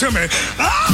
To me. Oh,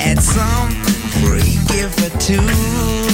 had some free gift for two.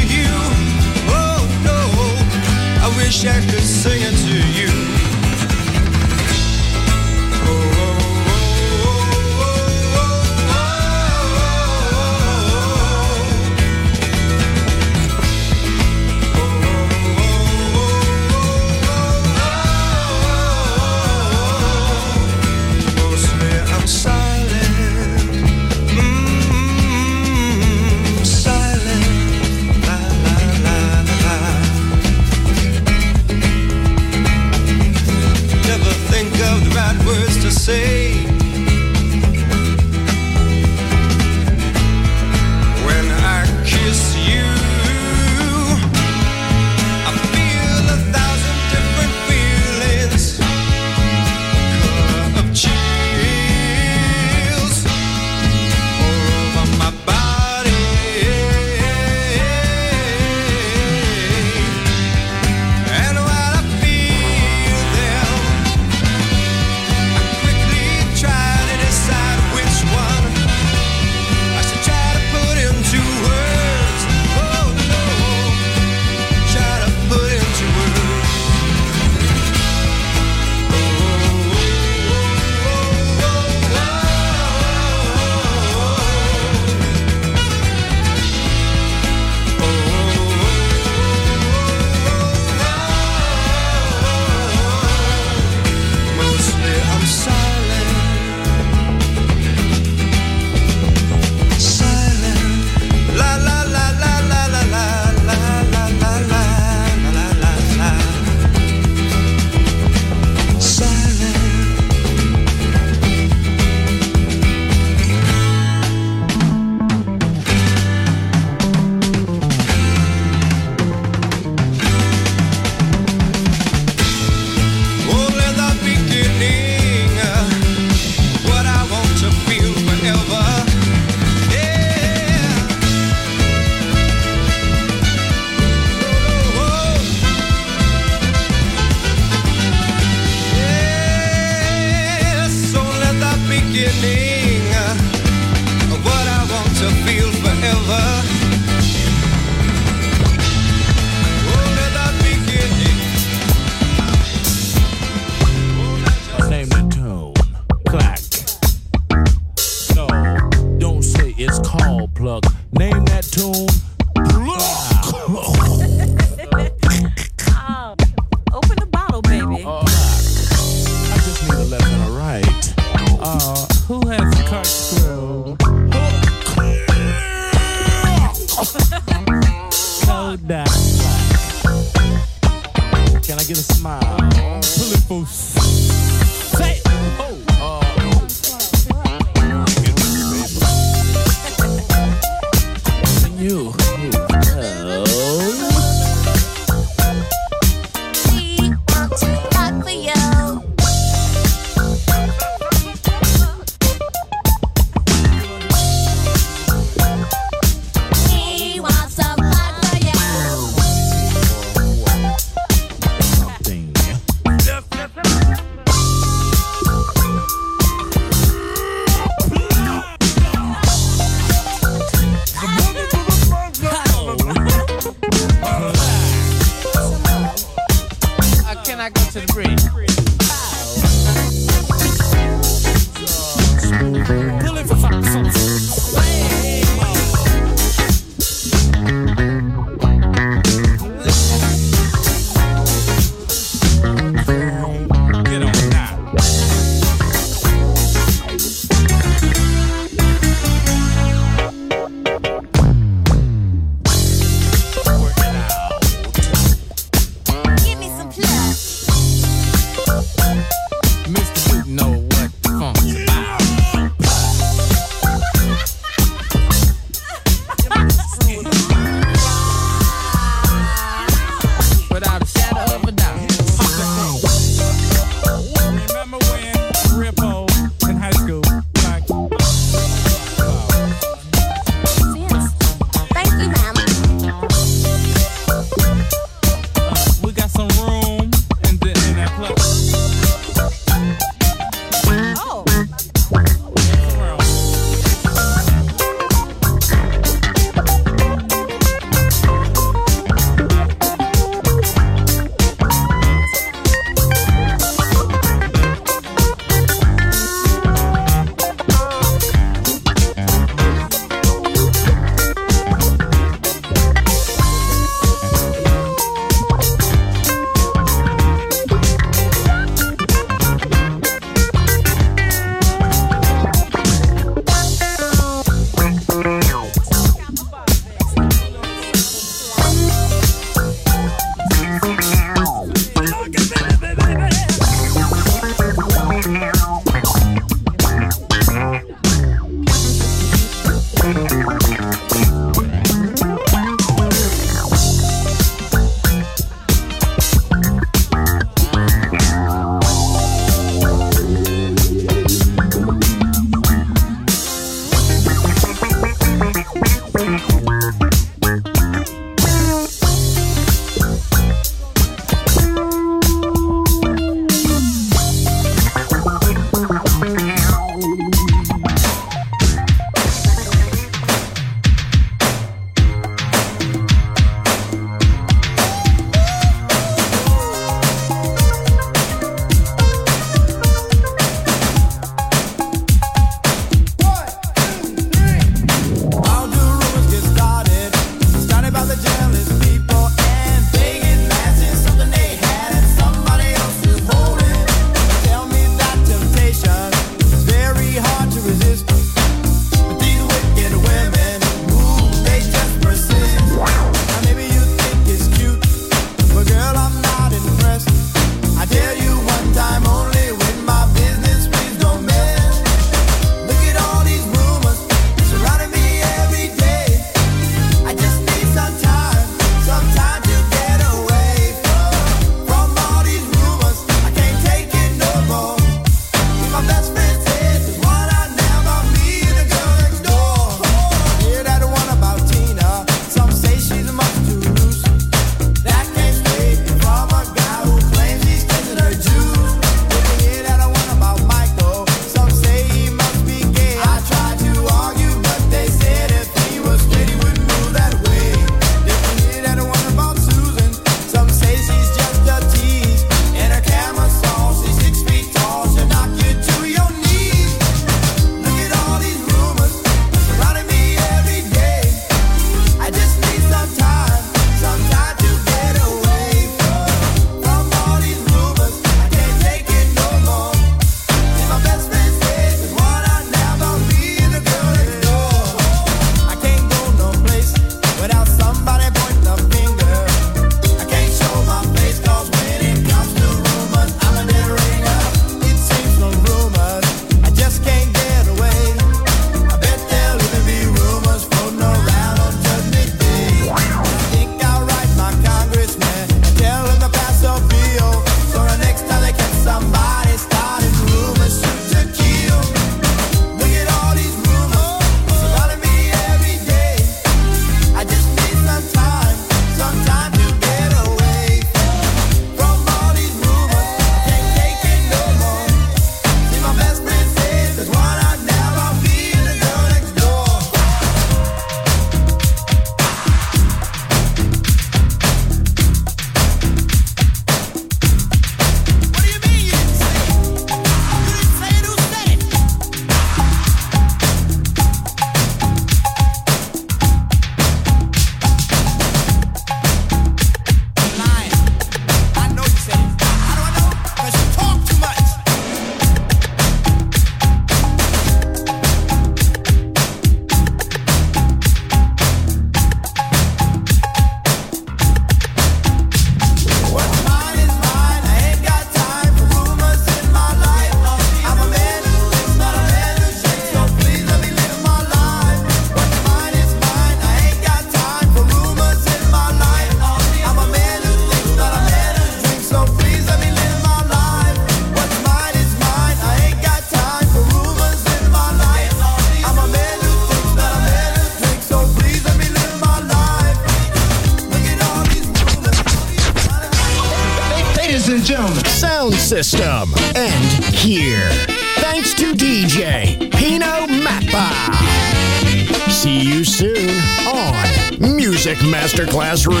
Go.